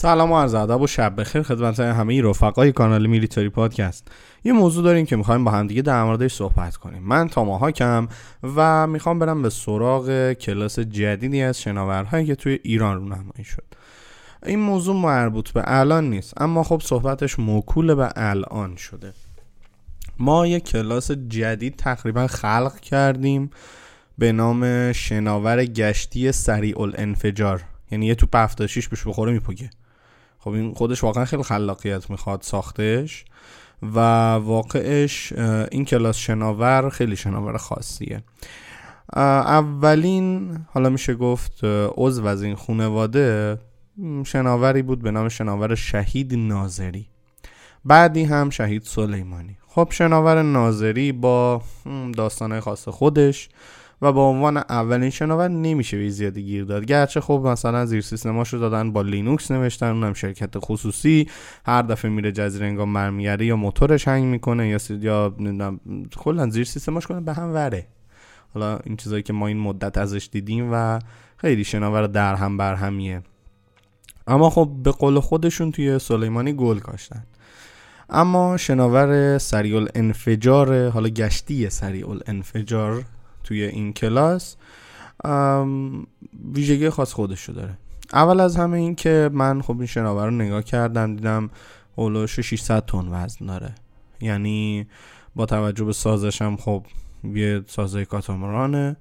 سلام و عرض ادب و شب بخیر خدمت همه رفقای کانال میلیتاری پادکست. یه موضوع داریم که می‌خوایم با هم دیگه در موردش صحبت کنیم. من تاماهاکم و می‌خوام برم به سراغ کلاس جدیدی از شناورهایی که توی ایران رونمایی شد. این موضوع مربوط به الان نیست اما خب صحبتش موکول به الان شده. ما یک کلاس جدید تقریبا خلق کردیم به نام شناور گشتی سریع الانفجار. یعنی یه توپ 76 بهش بخوره میپگه خب این خودش واقعا خیلی خلاقیت می‌خواد ساختش و واقعش این کلاس شناور خیلی شناور خاصیه. اولین حالا میشه گفت عضو از این خونواده شناوری بود به نام شناور شهید ناظری. بعدی هم شهید سلیمانی. خب شناور ناظری با داستانهای خاص خودش و به عنوان اولین شناور نمیشه به زیادی گیر داد. گرچه خب مثلا زیر سیستماشو دادن با لینوکس نوشتن اونم شرکت خصوصی. هر دفعه میره جزیره انگار مرمیگری یا موتورش هنگ می‌کنه یا یا کلا زیر سیستماش کنه به هم وره. حالا این چیزایی که ما این مدت ازش دیدیم و خیلی شناور در هم بر همیه. اما خب به قول خودشون توی سلیمانی گل کاشتن. اما شناور سریع انفجار حالا گشتی سریع انفجار توی این کلاس ویژگی خاص خودش رو داره. اول از همه این که من خب این شناور رو نگاه کردم دیدم اولاً 600 تن وزن داره. یعنی با توجه به سازه‌شم خب یه سازه کاتامرانه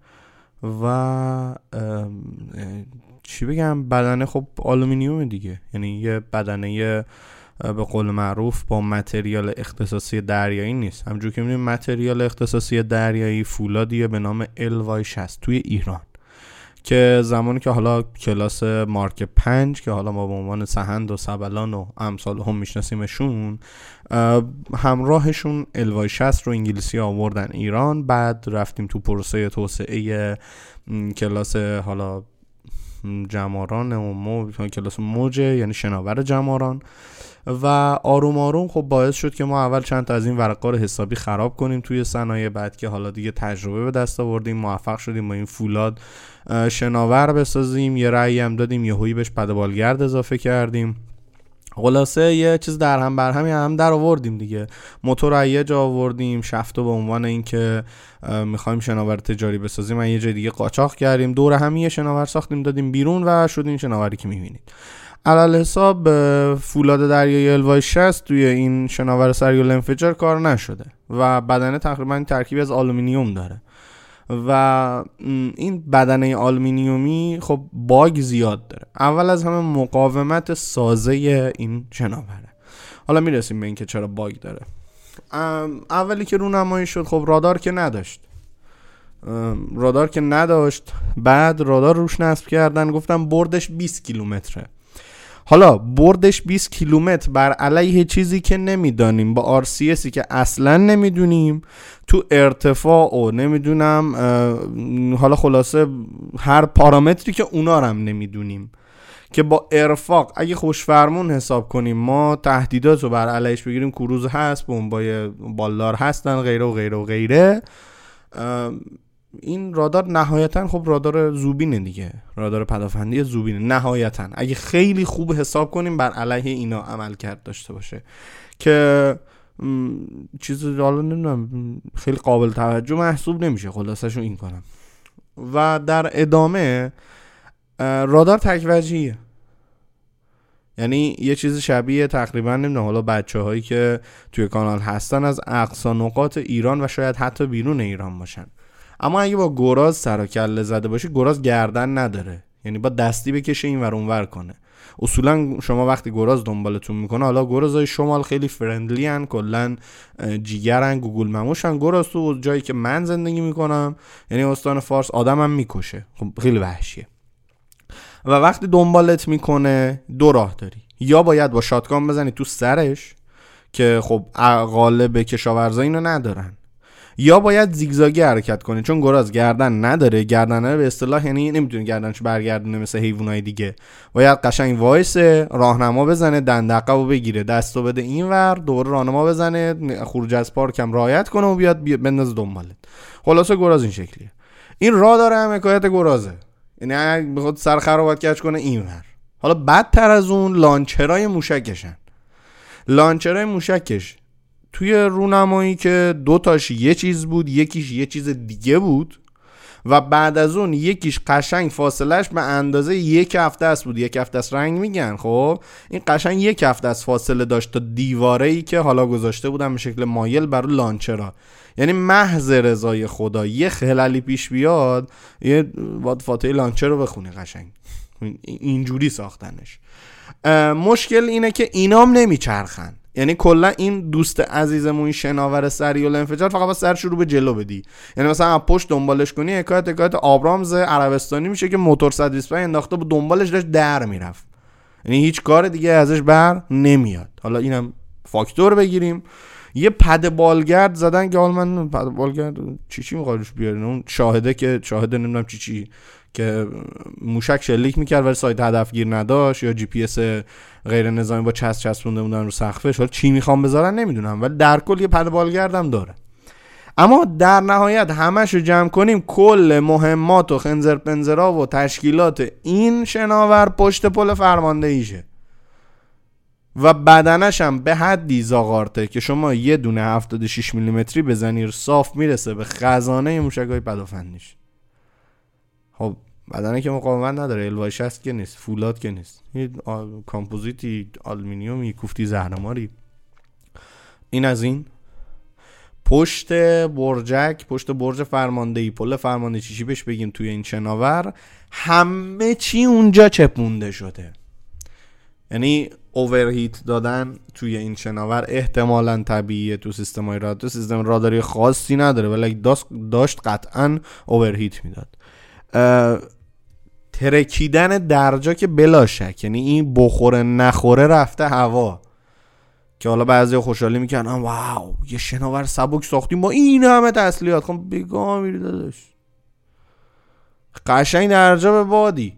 و چی بگم بدنه خب آلومینیوم دیگه. یعنی یه بدنه به قول معروف با متریال اختصاصی دریایی نیست. همجور که می‌دونیم متریال اختصاصی دریایی فولادیه به نام الوای 60 توی ایران که زمانی که حالا کلاس مارک 5 که حالا ما به عنوان سهند و سبلان و امثال هم میشناسیمشون همراهشون الوای 60 رو انگلیسی آوردن ایران. بعد رفتیم تو پروسه توسعه کلاس حالا جماران و مو کلاس موجه یعنی شناور جماران. و آروم آروم خب باعث شد که ما اول چند تا از این ورقا رو حسابی خراب کنیم توی صنایع بعد که حالا دیگه تجربه به دست آوردیم موفق شدیم با این فولاد شناور بسازیم یه رأی هم دادیم یه هویی بهش پدبالگرد اضافه کردیم. خلاصه یه چیز در هم بر همین هم در آوردیم دیگه. موتور یه جا آوردیم شفت به عنوان اینکه می‌خوایم شناور تجاری بسازیم من یه جای دیگه قاچاق کردیم. دور هم یه شناور ساختیم دادیم بیرون و شد این شناوری که می‌بینید. علی الحساب فولاد دریای الوای 60 توی این شناور سریع الانفجار کار نشده و بدنه تقریبا ترکیبی از آلومینیوم داره. و این بدنه آلومینیومی خب باگ زیاد داره. اول از همه مقاومت سازه این شناوره. حالا می‌رسیم به اینکه چرا باگ داره. اولی که رونمایی شد خب رادار که نداشت. رادار که نداشت بعد رادار روش نصب کردن گفتم بردش 20 کیلومتره. حالا بردش 20 کیلومتر بر علیه چیزی که نمی‌دانیم با RCS ی که اصلا نمی‌دونیم تو ارتفاع و نمی‌دونم حالا خلاصه هر پارامتری که اونا هم نمی‌دونیم. که با ارفاق اگه خوشفرمون حساب کنیم ما تهدیدات رو بر علیهش بگیریم کروز هست بمبای بالدار هستن غیره و غیره و غیره. این رادار نهایتا خب رادار زوبینه دیگه. رادار پدافندی زوبینه. نهایتا. اگه خیلی خوب حساب کنیم بر علیه اینا عمل کرد داشته باشه. که چیز حالا نمی‌دونم خیلی قابل توجه محسوب نمیشه. خلاصشو این کنم. و در ادامه رادار تکوجهیه. یعنی یه چیز شبیه تقریبا نمی‌دونم حالا بچه هایی که توی کانال هستن از اقصا نقاط ایران و شاید حتی بیرون ایران باشن. اما اگه با گراز سر و کله زده باشه گراز گردن نداره. یعنی با دستی بکشه این ور اونور کنه. اصولا شما وقتی گراز دنبالتون می‌کنه حالا گرازای شمال خیلی friendly هن کلا جیگرن گوگل مموشن گراز تو جایی که من زندگی می‌کنم یعنی استان فارس آدمم می‌کشه. خب خیلی وحشیه. و وقتی دنبالت می‌کنه دو راه داری. یا باید با shotgun بزنی تو سرش که خب غالب کشاورزا اینو ندارن. یا باید زیگزاگی حرکت کنه چون گراز گردن نداره. گردن به اصطلاح یعنی نمی‌تونه گردنشو برگردونه مثل حیوانای دیگه. باید قشنگ وایس راهنما بزنه دندقه بگیره. دستو بده اینور دوباره راهنما بزنه خروج از پارک هم رعایت کنه و بیاد بندازه دنبالت. خلاصه گراز این شکلیه. این راه داره هم حکایت گرازه. یعنی بخواد سر خرابت کش کنه اینور حالا بدتر از اون لانچرای موشکشن. لانچرای موشکش توی رونمایی که دو تاش یه چیز بود یکیش یه چیز دیگه بود و بعد از اون یکیش قشنگ فاصلش به اندازه یک هفته است بود. یک هفته است رنگ میگن خب؟ این قشنگ یک هفته است فاصله داشت تا دیواره ای که حالا گذاشته بودن به شکل مایل برای لانچرا یعنی محض رضای خدا یه خلالی پیش بیاد یه باید فاتحه لانچر رو بخونی قشنگ. اینجوری ساختنش. مشکل اینه که اینام نمیچرخن. یعنی کلا این دوست عزیزمون شناور سری و انفجار فقط با سر شروع به جلو بدی. یعنی مثلا از پشت دنبالش کنی حکایت حکایت آبرامز عربستانی میشه که موتور 125 انداخته بود دنبالش داشت در می‌رفت. یعنی هیچ کار دیگه ازش بر نمیاد. حالا اینم فاکتور بگیریم. یه پد بالگرد زدن که حالا من پد بالگرد چی چی بیارین اون شاهده که شاهده نمی‌دونم چی چی. که موشک شلیک می‌کرد ولی سایت هدفگیر نداشت یا جی پی اس غیر نظامی با چسب چسبونده بودن رو سقفش. حالا چی می‌خوام بذارن نمی‌دونم ولی در کل یه پد بالگردم داره. اما در نهایت همش رو جمع کنیم کل مهمات و خنزر پنزرا و تشکیلات این شناور پشت پل فرماندهیشه. و بدنش هم به حدی زاغارته که شما یه دونه 76 میلیمتری بزنی صاف می‌رسه به خزانه موشکای پدافندیش. خب بدنه که مقاومت نداره alloy هست که نیست فولاد که نیست. یه کامپوزیتی آلومینیومی کوفتی زهرماری. این از این. پشت برجک پشت برج فرماندهی پل فرمانده چیشی بهش بگیم توی این شناور. همه چی اونجا چپونده شده. یعنی اوورهیت دادن توی این شناور احتمالا طبیعیه تو سیستم های رادار سیستم راداری خاصی نداره ولی داشت قطعا اوورهیت می‌داد. ترکیدن درجا که بلا شک یعنی این بخوره نخوره رفته هوا. که حالا بعضی خوشحالی می‌کنن واو یه شناور سبک ساختیم با این همه تسلیحات. خب بگاه میری داداش. قشنگ درجا به بادی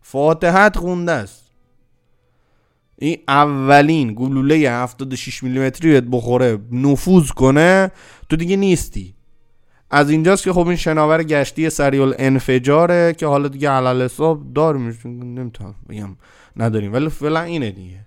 فاتحت خونده است. این اولین گلوله 76 میلیمتری بخوره نفوذ کنه تو دیگه نیستی. از اینجاست که خب این شناور گشتی سریال انفجاره که حالا دیگه علل حساب داریم. نمی‌تونم بگم نداریم ولی فعلا اینه دیگه.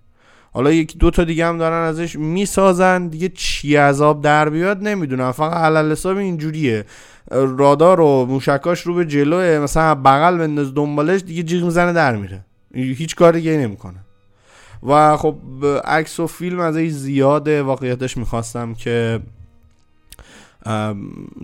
حالا یکی دو تا دیگه هم دارن ازش می‌سازن. دیگه چی عذاب در بیاد نمی‌دونم. فقط علل حساب اینجوریه. رادار و موشکاش رو به جلوه. مثلا بغل بنداز دنبالش دیگه جیغ می‌زنه در میره. هیچ کار دیگه نمی‌کنه. و خب عکس و فیلم ازش زیاده. واقعیتش می‌خواستم که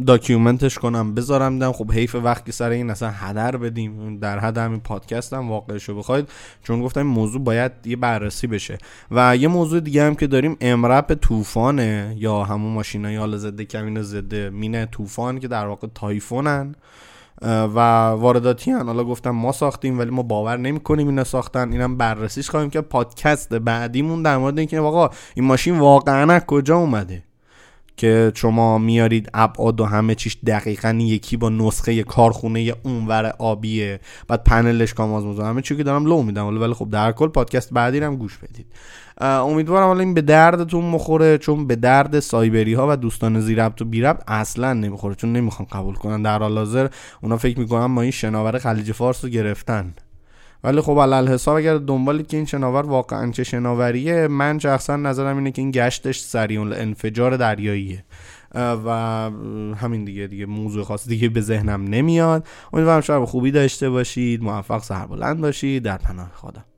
داکیومنتش کنم بذارم دیدم. خب حیف وقتی سر این اصلا هدر بدیم. در حد همین پادکست هم واقعشو بخواید. چون گفتم این موضوع باید یه بررسی بشه. و یه موضوع دیگه هم که داریم امرپ طوفانه یا همون ماشینای حال ضد کمین ضد مینه طوفان که در واقع تایفونن. و وارداتی هن. حالا گفتم ما ساختیم ولی ما باور نمی کنیم اینا ساختن. اینم بررسیش خواهیم که پادکست بعدیمون در مورد اینکه واقعا این ماشین واقعا کجا اومده؟ که شما میارید ابعاد و همه چیش دقیقا یکی با نسخه کارخونه اونور آبیه. بعد پنلش کاماز موضوع همه چی که دارم لو میدم. ولی خب در کل پادکست بعدی هم گوش بدید. امیدوارم حالا این به دردتون مخوره چون به درد سایبری ها و دوستان زیربط و بیربط اصلا نمی‌خوره. چون نمی‌خوان قبول کنن. در حال حاضر اونا فکر می‌کنن ما این شناور خلیج فارس رو گرفتن. ولی خب علل حساب اگر دنبالی که این شناور واقعا چه شناوریه من شخصا نظرم اینه که این گشتش سریع انفجار دریاییه. و همین دیگه دیگه موضوع خاص دیگه به ذهنم نمیاد. امیدوارم شب خوبی داشته باشید موفق سربلند باشید. در پناه خدا.